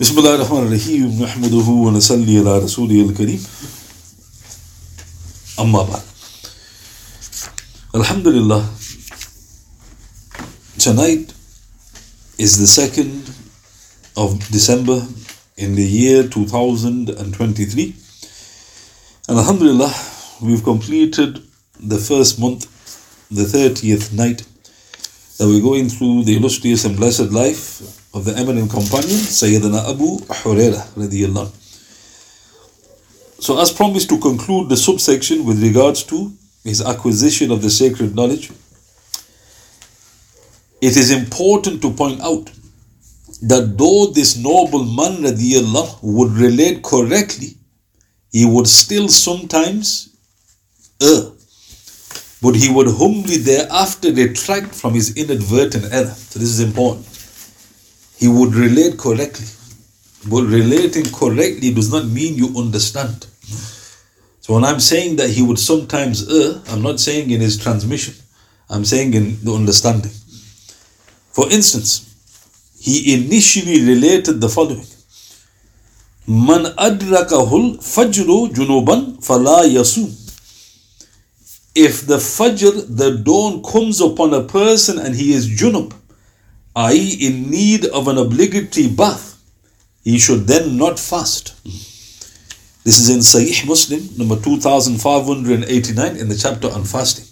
بسم الله الرحمن الرحيم نحمده ونصلي على رسوله الكريم أما بعد Alhamdulillah tonight is the 2nd of December in the year 2023 and Alhamdulillah we've completed the first month the 30th night that we're going through the illustrious and blessed life of the eminent companion Sayyidina Abu Hurairah radiyallahu anhu. So, as promised to conclude the subsection with regards to his acquisition of the sacred knowledge, it is important to point out that though this noble man radiyallahu would relate correctly, he would still sometimes err, but he would humbly thereafter retract from his inadvertent error. So, this is important. He would relate correctly. But relating correctly does not mean you understand. So when I'm saying that he would sometimes err, I'm not saying in his transmission. I'm saying in the understanding. For instance, he initially related the following. Man adrakahul fajru junuban fala. If the fajr, the dawn comes upon a person and he is junub, i.e., in need of an obligatory bath, he should then not fast. This is in Sahih Muslim, number 2589, in the chapter on fasting.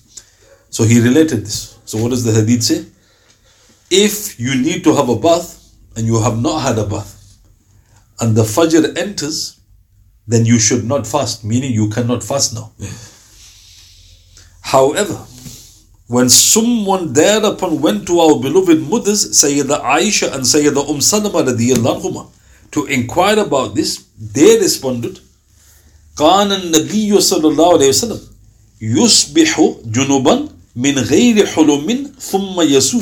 So he related this. So, what does the hadith say? If you need to have a bath and you have not had a bath, and the Fajr enters, then you should not fast, meaning you cannot fast now. However, when someone thereupon went to our beloved mothers, Sayyida Aisha and Sayyida Umm Salama radiyallahu anhuma, to inquire about this, they responded, كان النبي صلى الله عليه وسلم يصبح جنوبا من غير حلم ثم يسوم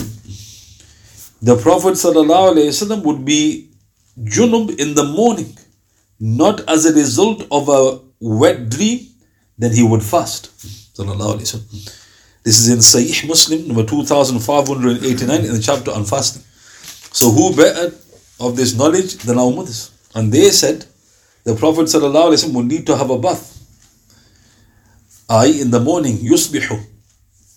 The Prophet sallallahu alaihi wasallam would be junub in the morning, not as a result of a wet dream, then he would fast. Sallallahu alaihi wasallam. This is in Sahih Muslim, number 2589, in the chapter on fasting. So, who better of this knowledge than our mothers? And they said the Prophet ﷺ would need to have a bath. I in the morning, yusbihu.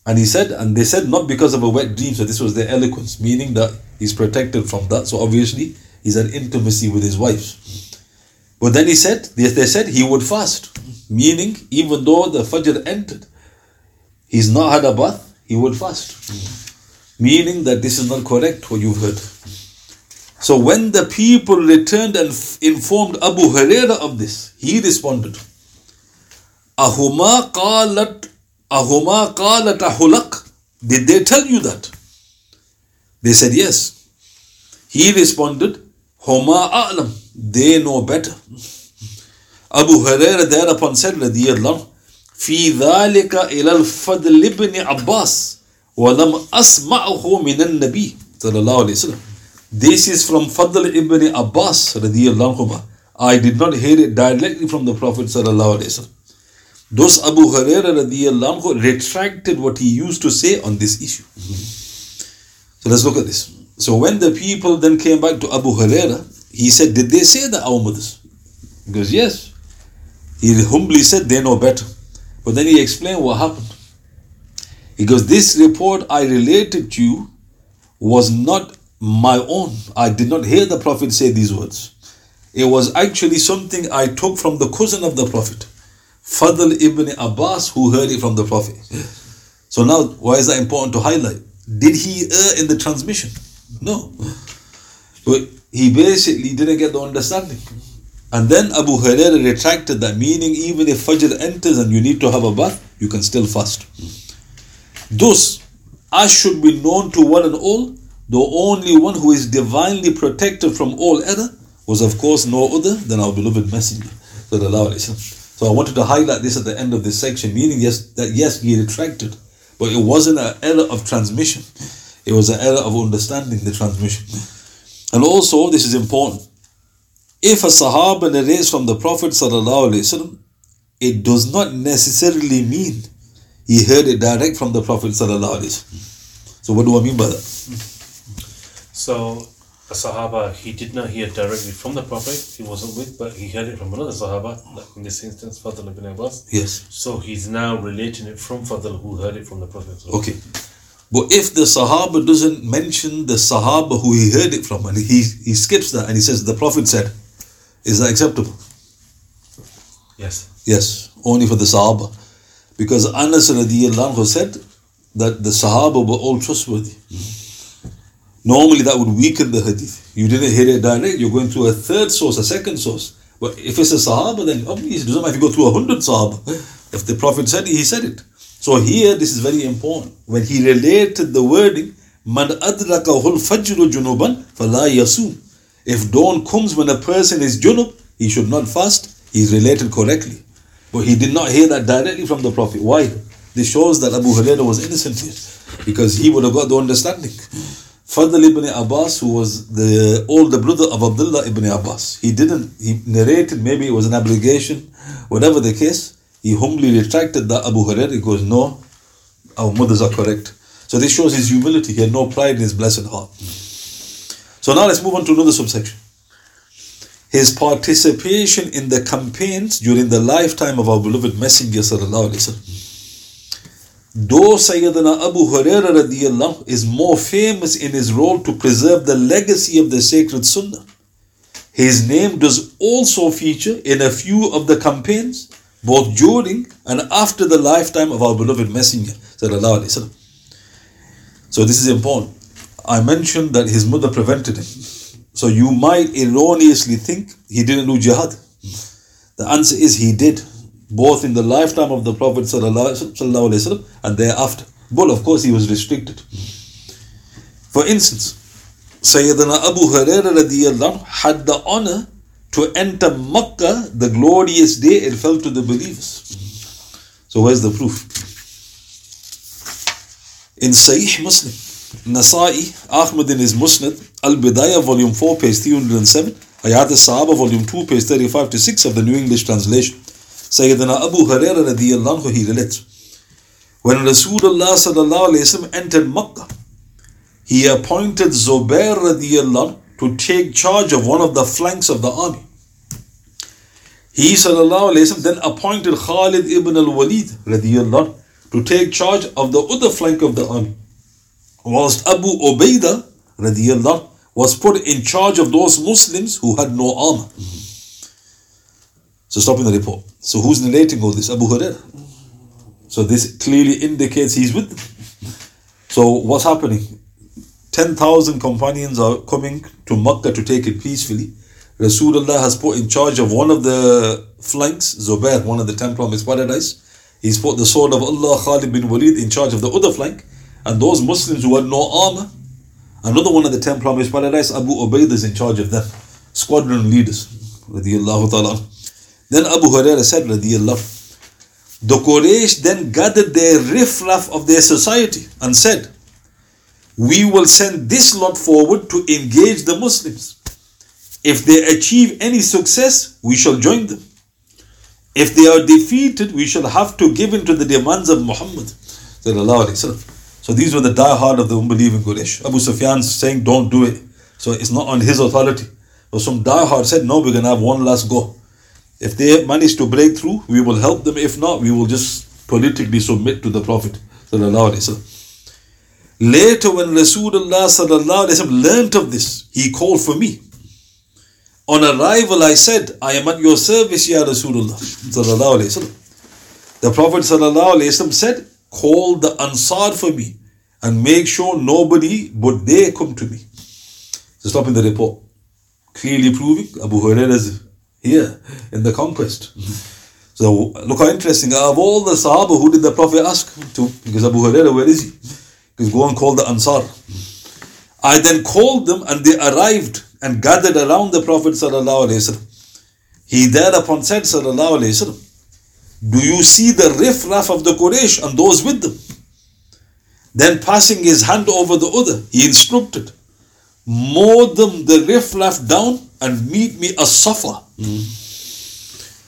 And he said, and they said not because of a wet dream, so this was their eloquence, meaning that he's protected from that. So obviously, he's at intimacy with his wives. But then he said, they, they said he would fast, meaning even though the Fajr entered, he's not had a bath, he would fast. Meaning that this is not correct what you've heard. So when the people returned and informed Abu Huraira of this, he responded, Ahuma qalat Ahuma qalat ahulak. Did they tell you that? They said yes. He responded, Huma a'lam. They know better. Abu Huraira thereupon said, radiyallahu في ذلك إلى الفضل بن عباس ولم أسمعه من النبي صلى الله عليه وسلم This is from Fadl ibn Abbas radiyallahu anhu. I did not hear it directly from the Prophet sallallahu alaihi wasallam. Thus Abu Huraira radiyallahu anhu retracted what he used to say on this issue. So let's look at this. So when the people then came back to Abu Huraira, he said, Did they say that our mothers? He goes, Yes. He humbly said they know better. But then he explained what happened. He goes, This report I related to you was not my own. I did not hear the Prophet say these words. It was actually something I took from the cousin of the Prophet, Fadl ibn Abbas, who heard it from the Prophet. So now, why is that important to highlight? Did he err in the transmission? No. But he basically didn't get the understanding. And then Abu Hurairah retracted that, meaning even if Fajr enters and you need to have a bath, you can still fast. Thus, as should be known to one and all, the only one who is divinely protected from all error was, of course, no other than our beloved Messenger. So I wanted to highlight this at the end of this section, meaning yes, that yes, he retracted, but it wasn't an error of transmission. It was an error of understanding the transmission. And also, this is important. If a Sahaba narrates from the Prophet, ﷺ, it does not necessarily mean he heard it direct from the Prophet. So, what do I mean by that? So, a a Sahaba, he did not hear directly from the Prophet, he wasn't with, but he heard it from another Sahaba, like in this instance, Fadl ibn Abbas. Yes. So he's now relating it from Fadl, who heard it from the Prophet. Okay. But if the Sahaba doesn't mention the Sahaba who he heard it from, and he, he skips that and he says, the Prophet said, is that acceptable? Yes. Yes, only for the Sahaba. Because Anas anhu said that the Sahaba were all trustworthy. Normally that would weaken the hadith. You didn't hear it direct, you're going through a third source, a second source. But if it's a Sahaba, then oh, obviously it doesn't matter if you go through a hundred Sahaba. If the Prophet said it, he said it. So here, this is very important. When he related the wording, Man adrakahul fajru junuban fala yasum. If dawn comes when a person is junub, he should not fast. He's related correctly. But he did not hear that directly from the Prophet. Why? This shows that Abu Hurairah was innocent here. Because he would have got the understanding. Fadl ibn Abbas, who was the older brother of Abdullah ibn Abbas, he didn't, he narrated, maybe it was an obligation, whatever the case, he humbly retracted that Abu Hurairah. He goes, No, our mothers are correct. So this shows his humility. He had no pride in his blessed heart. So now let's move on to another subsection. His participation in the campaigns during the lifetime of our beloved Messenger. Though Sayyidina Abu radiallahu is more famous in his role to preserve the legacy of the sacred Sunnah, his name does also feature in a few of the campaigns, both during and after the lifetime of our beloved Messenger. So this is important. I mentioned that his mother prevented him. So you might erroneously think he didn't do jihad. The answer is he did, both in the lifetime of the Prophet and thereafter. But of course he was restricted. For instance, Sayyidina Abu Hurairah had the honor to enter Makkah the glorious day it fell to the believers. So where's the proof? In Sahih Muslim, Nasa'i, Ahmad in his Musnad, Al Bidayah, volume 4, page 307, Hayat al Sahaba, volume 2, page 35 to 6 of the New English translation. Sayyidina Abu Hurairah radiallahu anhu, he relates. When Rasulullah sallallahu alayhi wasallam entered Makkah, he appointed Zubair radiallahu to take charge of one of the flanks of the army. He sallallahu alayhi wasallam then appointed Khalid ibn al-Walid radiallahu to take charge of the other flank of the army. Whilst Abu Ubaidah radiallahu was put in charge of those Muslims who had no armor. So stopping the report. So who's narrating all this? Abu Hurairah. So this clearly indicates he's with them. So what's happening? 10,000 companions are coming to Makkah to take it peacefully. Rasulullah has put in charge of one of the flanks, Zubair, one of the ten promised paradise. He's put the sword of Allah, Khalid bin Walid, in charge of the other flank. And those Muslims who had no armor, another one of the ten promised paradise, Abu Ubaidah is in charge of them. Squadron leaders. Ta'ala. Then Abu Hurairah said, Radiallahu, the Quraysh then gathered their riffraff of their society and said, We will send this lot forward to engage the Muslims. If they achieve any success, we shall join them. If they are defeated, we shall have to give in to the demands of Muhammad. So these were the die-hard of the unbelieving Quraysh. Abu Sufyan saying, Don't do it. So it's not on his authority. But some die-hard said, No, we're going to have one last go. If they manage to break through, we will help them. If not, we will just politically submit to the Prophet. Later, when Rasulullah learnt of this, he called for me. On arrival, I said, I am at your service, Ya Rasulullah. The Prophet said, Call the Ansar for me and make sure nobody but they come to me. So, stopping the report. Clearly proving Abu Hurairah is here in the conquest. So, look how interesting. Out of all the Sahaba, who did the Prophet ask to? Because Abu Hurairah, where is he? Because go and call the Ansar. I then called them and they arrived and gathered around the Prophet He thereupon said Sallallahu Do you see the riff-raff of the Quraysh and those with them? Then passing his hand over the other, he instructed, Mow them the riff-raff down and meet me a safa. Hmm.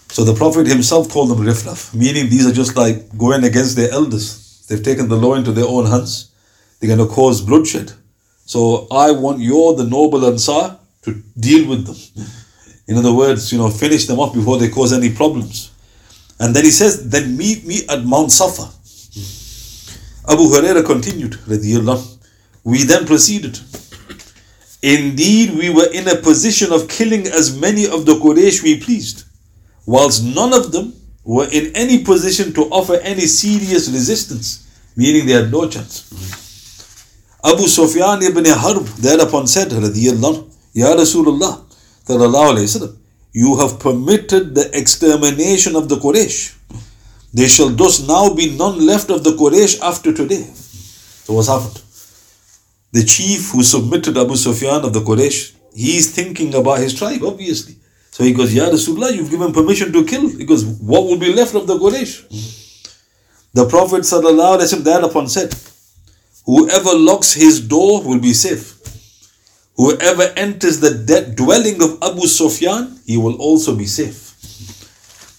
So the Prophet himself called them riff-raff, meaning these are just like going against their elders. They've taken the law into their own hands. They're going to cause bloodshed. So I want you, the noble Ansar, to deal with them. In other words, you know, finish them off before they cause any problems. And then he says, then meet me at Mount Safa. Abu Huraira continued, radiallahu. We then proceeded. Indeed, we were in a position of killing as many of the Quraysh we pleased, whilst none of them were in any position to offer any serious resistance, meaning they had no chance. Abu Sufyan ibn Harb thereupon said, Radiyallahu, Ya Rasulullah, sallallahu you have permitted the extermination of the Quraysh. There shall thus now be none left of the Quraysh after today. So what's happened? The chief who submitted Abu Sufyan of the Quraysh, he's thinking about his tribe, obviously. So he goes, Ya Rasulullah, you've given permission to kill. He goes, what will be left of the Quraysh? The Prophet ﷺ thereupon said, Whoever locks his door will be safe. Whoever enters the dwelling of Abu Sufyan, he will also be safe.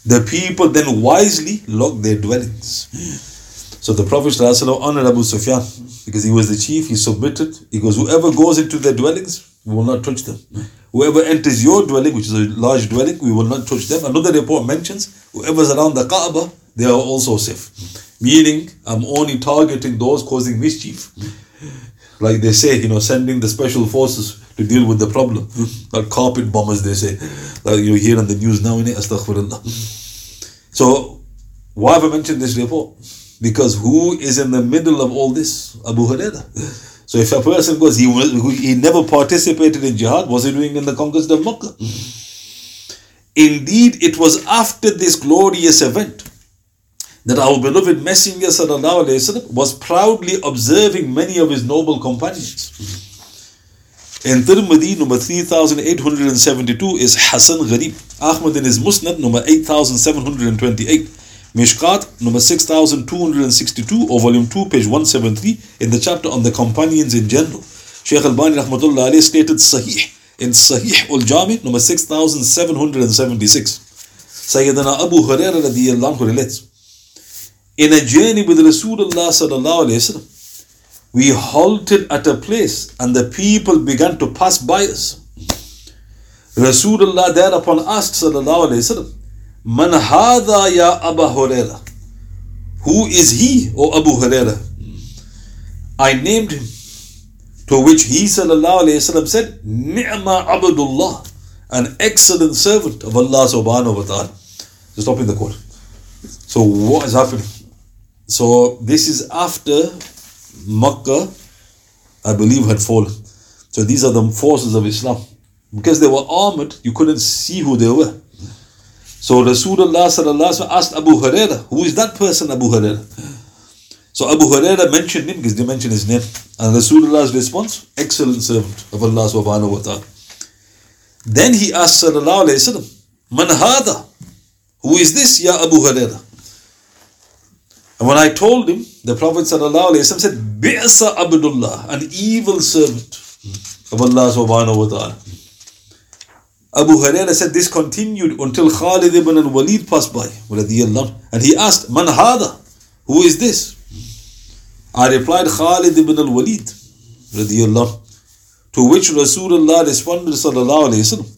The people then wisely locked their dwellings. So the Prophet ﷺ honored Abu Sufyan because he was the chief, he submitted. He goes, Whoever goes into their dwellings, we will not touch them. Whoever enters your dwelling, which is a large dwelling, we will not touch them. Another report mentions, whoever's around the Kaaba, they are also safe. Meaning, I'm only targeting those causing mischief. Like they say, you know, sending the special forces to deal with the problem. Like carpet bombers, they say. Like you hear on the news now, in astaghfirullah. So, why have I mentioned this report? Because who is in the middle of all this? Abu Hurairah. So if a person goes, he, he never participated in jihad, was he doing in the conquest of Makkah? Indeed, it was after this glorious event that our beloved Messenger وسلم, was proudly observing many of his noble companions. In Tirmidhi, number 3872 is Hassan Gharib. Ahmad in his Musnad, number 8728. Mishkat, number 6262, or volume 2, page 173, in the chapter on the companions in general. Shaykh Al-Bani rahmatullah alayhi stated Sahih in Sahih ul-Jami, number 6776. Sayyidina Abu Hurairah radiyallahu relates, in a journey with Rasulullah sallallahu alayhi wasallam, we halted at a place and the people began to pass by us. Rasulullah thereupon asked sallallahu alayhi wasallam, Man hadha ya Abu Huraira? Who is he, O Abu Huraira? I named him. To which he sallallahu alayhi wasallam said, Ni'ma Abdullah, an excellent servant of Allah subhanahu wa ta'ala. So stopping the quote. So what is happening? So this is after Makkah, I believe, had fallen. So these are the forces of Islam. Because they were armored, you couldn't see who they were. So Rasulullah asked Abu Huraira, who is that person, Abu Huraira? So Abu Huraira mentioned him because they mentioned his name. And Rasulullah's response, excellent servant of Allah subhanahu wa ta'ala. Then he asked Sallallahu Alaihi Wasallam, Man hada? Who is this, Ya Abu Huraira? And when I told him, the Prophet ﷺ said, Bi'sa Abdullah, an evil servant of Allah subhanahu wa ta'ala. Abu Huraira said this continued until Khalid ibn al-Walid passed by. And he asked, Man hada? Who is this? I replied, Khalid ibn al-Walid. To which Rasulullah responded, Sallallahu Alaihi Wasallam,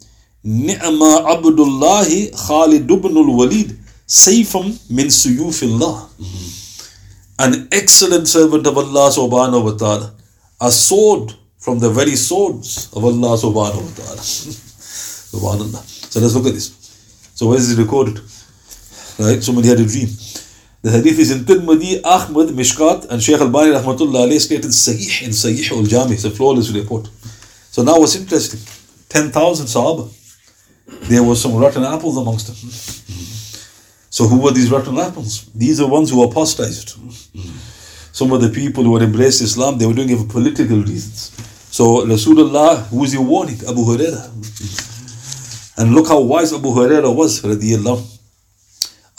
Ni'ma Abdullahi Khalid ibn al-Walid, Sayfam min suyufillah. An excellent servant of Allah subhanahu wa ta'ala. A sword from the very swords of Allah subhanahu wa ta'ala. Subhanallah. So let's look at this. So where is it recorded? Right? Somebody had a dream. The hadith is in Tirmidhi, Ahmad, Mishkat, and Shaykh Al-Bani rahmatullah alayhi stated Sahih in Sahih al-Jami. It's a flawless report. So now what's interesting? 10,000 Sahaba. There were some rotten apples amongst them. So who were these rotten apples? These are ones who apostatized. Some of the people who had embraced Islam, they were doing it for political reasons. So Rasulullah, who was he warning? Abu Huraira. And look how wise Abu Huraira was, radiallahu.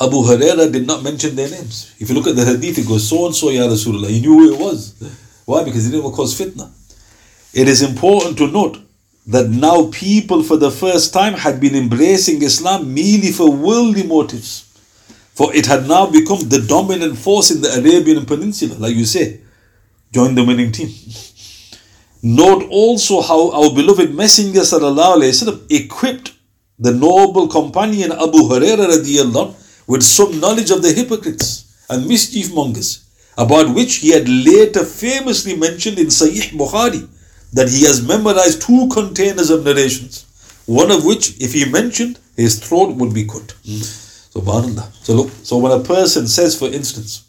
Abu Huraira did not mention their names. If you look at the hadith, it goes so and so, Ya Rasulullah. He knew who it was. Why? Because he didn't cause fitna. It is important to note that now people for the first time had been embracing Islam merely for worldly motives. For it had now become the dominant force in the Arabian Peninsula, like you say. Join the winning team. Note also how our beloved Messenger وسلم, equipped the noble companion Abu Huraira radiallahu with some knowledge of the hypocrites and mischief mongers, about which he had later famously mentioned in Sahih Bukhari that he has memorized two containers of narrations, one of which, if he mentioned, his throat would be cut. Subhanallah. So look, so when a person says, for instance,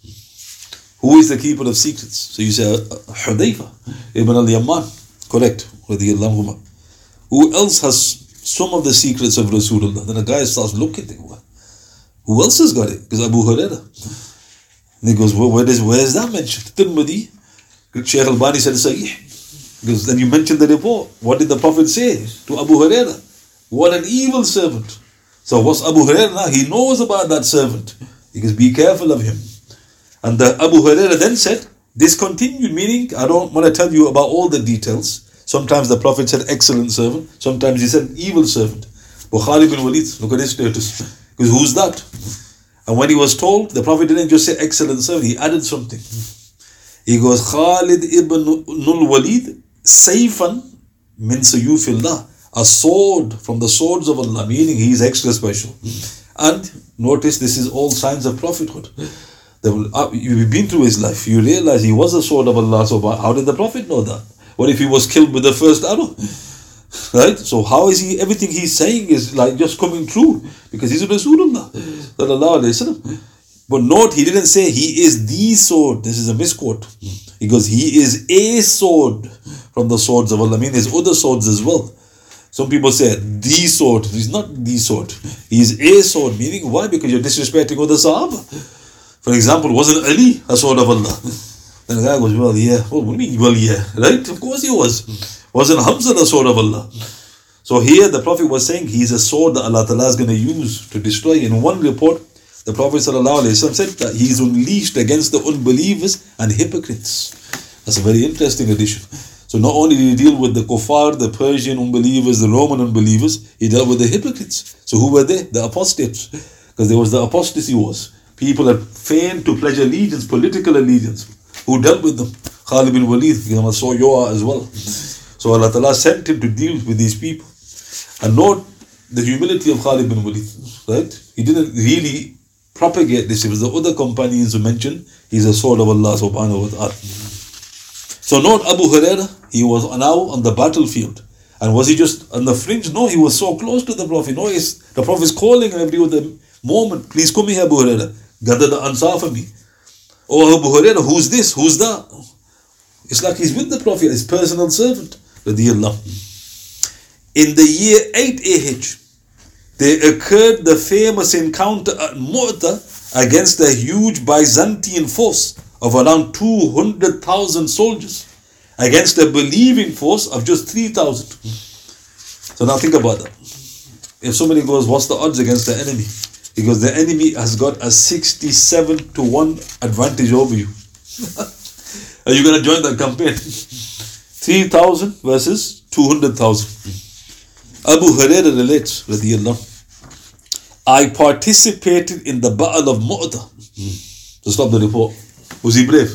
who is the keeper of secrets? So you say Hudayfa ibn al-Yaman, correct? Who else has some of the secrets of Rasulullah? Then a guy starts looking, who else has got it? Because Abu Huraira. And he goes, well, where, is, where is that mentioned? Tirmidhi. Shaykh al-Bani said Sahih. Because then you mentioned the report. What did the Prophet say to Abu Huraira? What an evil servant. So what's Abu Huraira? He knows about that servant. He goes, be careful of him. And the Abu Huraira then said, this continued, meaning I don't want to tell you about all the details. Sometimes the Prophet said excellent servant, sometimes he said evil servant. Bukhari bin Walid, look at his status. Because who's that? And when he was told, the Prophet didn't just say excellent servant, he added something. He goes, Khalid ibn Nul Walid, Saifan min suyufillah, a sword from the swords of Allah, meaning he is extra special. And notice this is all signs of prophethood. Uh, you've been through his life, you realize he was a sword of Allah, so how did the Prophet know that? What if he was killed with the first arrow? Right? So how is he everything he's saying is like just coming true? Because he's a Rasulullah. But note he didn't say he is the sword. This is a misquote. Goes, he is a sword from the swords of Allah. I mean there's other swords as well. Some people say the sword. He's not the sword. He's a sword, meaning why? Because you're disrespecting other Sahaba. For example, wasn't Ali a sword of Allah? Then the guy goes, Well, yeah. Well, what do you mean, well, yeah? Right? Of course he was. Wasn't Hamza the sword of Allah? So here the Prophet was saying he's a sword that Allah Ta'ala is going to use to destroy. In one report, the Prophet said that he is unleashed against the unbelievers and hypocrites. That's a very interesting addition. So not only did he deal with the kuffar, the Persian unbelievers, the Roman unbelievers, he dealt with the hypocrites. So who were they? The apostates. Because there was the apostasy wars. People that feigned to pledge allegiance, political allegiance, who dealt with them. Khalid bin Walid, saw Yoa as well. So Allah Ta'ala sent him to deal with these people. And note the humility of Khalid bin Walid, right? He didn't really propagate this. It was the other companions who mentioned he's a sword of Allah subhanahu wa ta'ala. So note Abu Huraira, he was now on the battlefield. And was he just on the fringe? No, he was so close to the Prophet. No, he's, the Prophet is calling every other moment. Please come here, Abu Huraira gather the ansar for me. Oh Abu Hurairah, who's this? Who's that? It's like he's with the Prophet, his personal servant. In the year 8 AH, there occurred the famous encounter at Mu'tah against a huge Byzantine force of around 200,000 soldiers against a believing force of just 3,000. So now think about that. If somebody goes, What's the odds against the enemy? Because the enemy has got a 67 to 1 advantage over you. Are you going to join that campaign? 3,000 versus 200,000. Abu Huraira relates. I participated in the battle of Mu'tah. Hmm. To stop the report. Was he brave?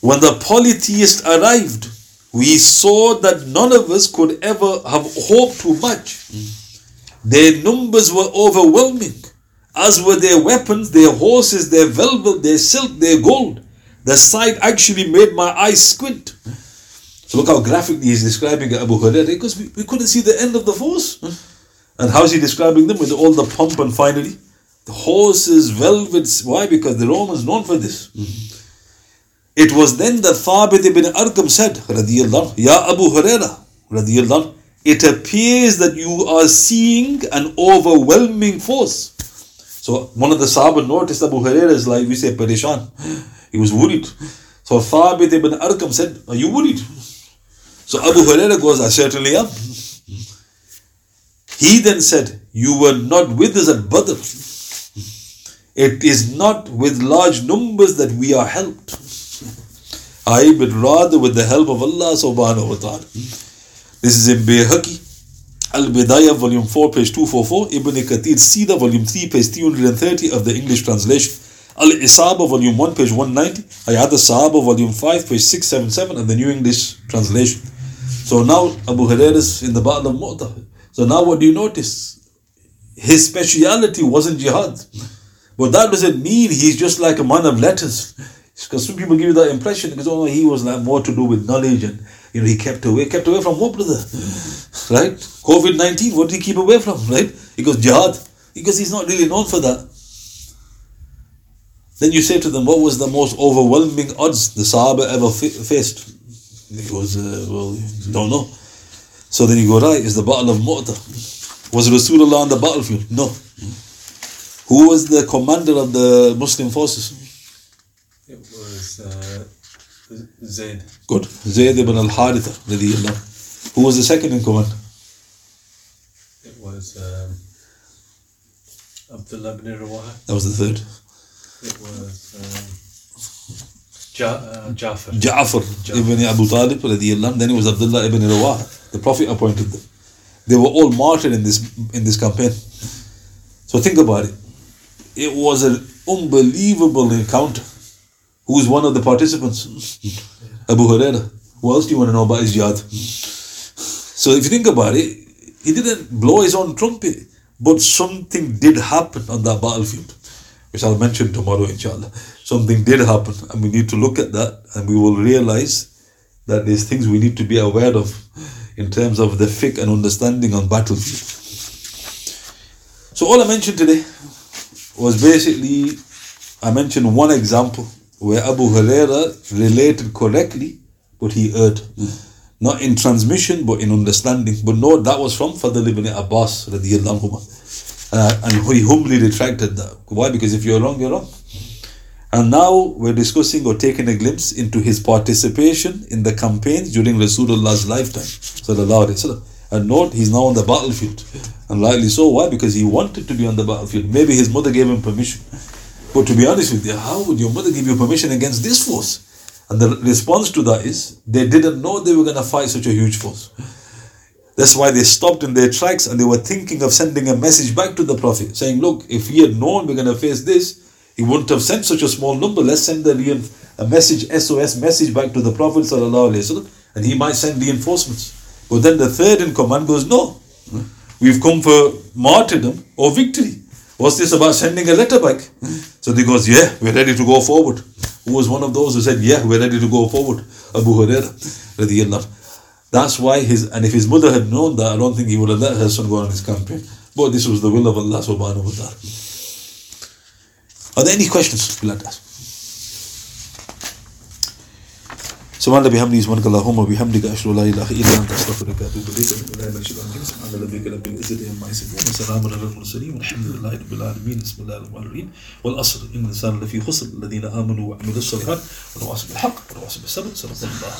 When the polytheists arrived, we saw that none of us could ever have hoped too much. Their numbers were overwhelming, as were their weapons, their horses, their velvet, their silk, their gold. The sight actually made my eyes squint. So look how graphically he's describing Abu Hurairah because we, we couldn't see the end of the force. And how is he describing them with all the pomp and finery? The horses, velvets. Why? Because the Romans known for this. Mm-hmm. It was then that Thabit ibn Arqam said, Ya Abu radiyallahu, it appears that you are seeing an overwhelming force. So one of the Sahaba noticed Abu Hurairah is like we say Parishan. He was worried. So Thabit ibn Arqam said, Are you worried? So Abu Hurairah goes, I certainly am. He then said, You were not with us at Badr. It is not with large numbers that we are helped. I but rather with the help of Allah subhanahu wa ta'ala. This is in Bayhaqi, Al Bidayah, volume 4, page 244, Ibn Kathir Sira, volume 3, page 330 of the English translation. Al Isaba, volume 1, page 190. Hayat al Sahaba, volume 5, page 677, and the New English translation. So now Abu Hurairah is in the Battle of Mu'tah. So now what do you notice? His speciality wasn't jihad. But that doesn't mean he's just like a man of letters. Because some people give you that impression because oh he was like more to do with knowledge and you know he kept away. Kept away from what brother? Right? COVID nineteen, what did he keep away from? Right? He goes jihad. Because he's not really known for that. Then you say to them, what was the most overwhelming odds the Sahaba ever fa- faced? He goes, uh, well, don't know. So then you go, right, is the Battle of Mu'tah. Was Rasulullah on the battlefield? No. Who was the commander of the Muslim forces? It was uh, Zaid. Good. Zayd ibn al-Haritha. radiyallahu. Who was the second in command? It was um, Abdullah ibn Rawaha. That was the third. It was um, ja- uh, Jafar. Ja'far ibn Abu Talib. Then it was Abdullah ibn Rawaha. The Prophet appointed them. They were all martyred in this in this campaign. So think about it. It was an unbelievable encounter. Who's one of the participants? Abu Huraira. What else do you want to know about his jihad? So if you think about it, he didn't blow his own trumpet, but something did happen on that battlefield, which I'll mention tomorrow, inshallah. Something did happen, and we need to look at that, and we will realize that there's things we need to be aware of in terms of the fiqh and understanding on battlefield. So all I mentioned today was basically I mentioned one example where Abu Huraira related correctly, but he erred. Not in transmission, but in understanding. But no, that was from Fadl ibn Abbas radiallahu anhu. Uh, and he humbly retracted that. Why? Because if you're wrong, you're wrong. And now we're discussing or taking a glimpse into his participation in the campaigns during Rasulullah's lifetime. Sallallahu Alaihi Wasallam. And note, he's now on the battlefield. And rightly so. Why? Because he wanted to be on the battlefield. Maybe his mother gave him permission. But to be honest with you, how would your mother give you permission against this force? And the response to that is they didn't know they were going to fight such a huge force. That's why they stopped in their tracks and they were thinking of sending a message back to the Prophet saying, Look, if he had known we're going to face this, he wouldn't have sent such a small number. Let's send a, a message, SOS message back to the Prophet and he might send reinforcements. But then the third in command goes, No, we've come for martyrdom or victory. What's this about sending a letter back? So he goes, Yeah, we're ready to go forward. Who was one of those who said, Yeah, we're ready to go forward? Abu Hurairah. That's why his, and if his mother had known that, I don't think he would have let her son go on his campaign. But this was the will of Allah subhanahu wa ta'ala. Are there any questions you'd سبحان الله بحمده سبحانك اللهم وبحمدك أشهد لا إله إلا أنت أستغفرك وأتوب إليك. لا إله إلا أنت سبحان ربك رب العزة عما يصفون وسلام على المرسلين والحمد لله رب العالمين بسم الله الرحمن الرحيم. والأصل إن الإنسان لفي خسر الذين آمنوا وعملوا الصالحات وتواصوا بالحق وتواصوا بالصبر صدق الله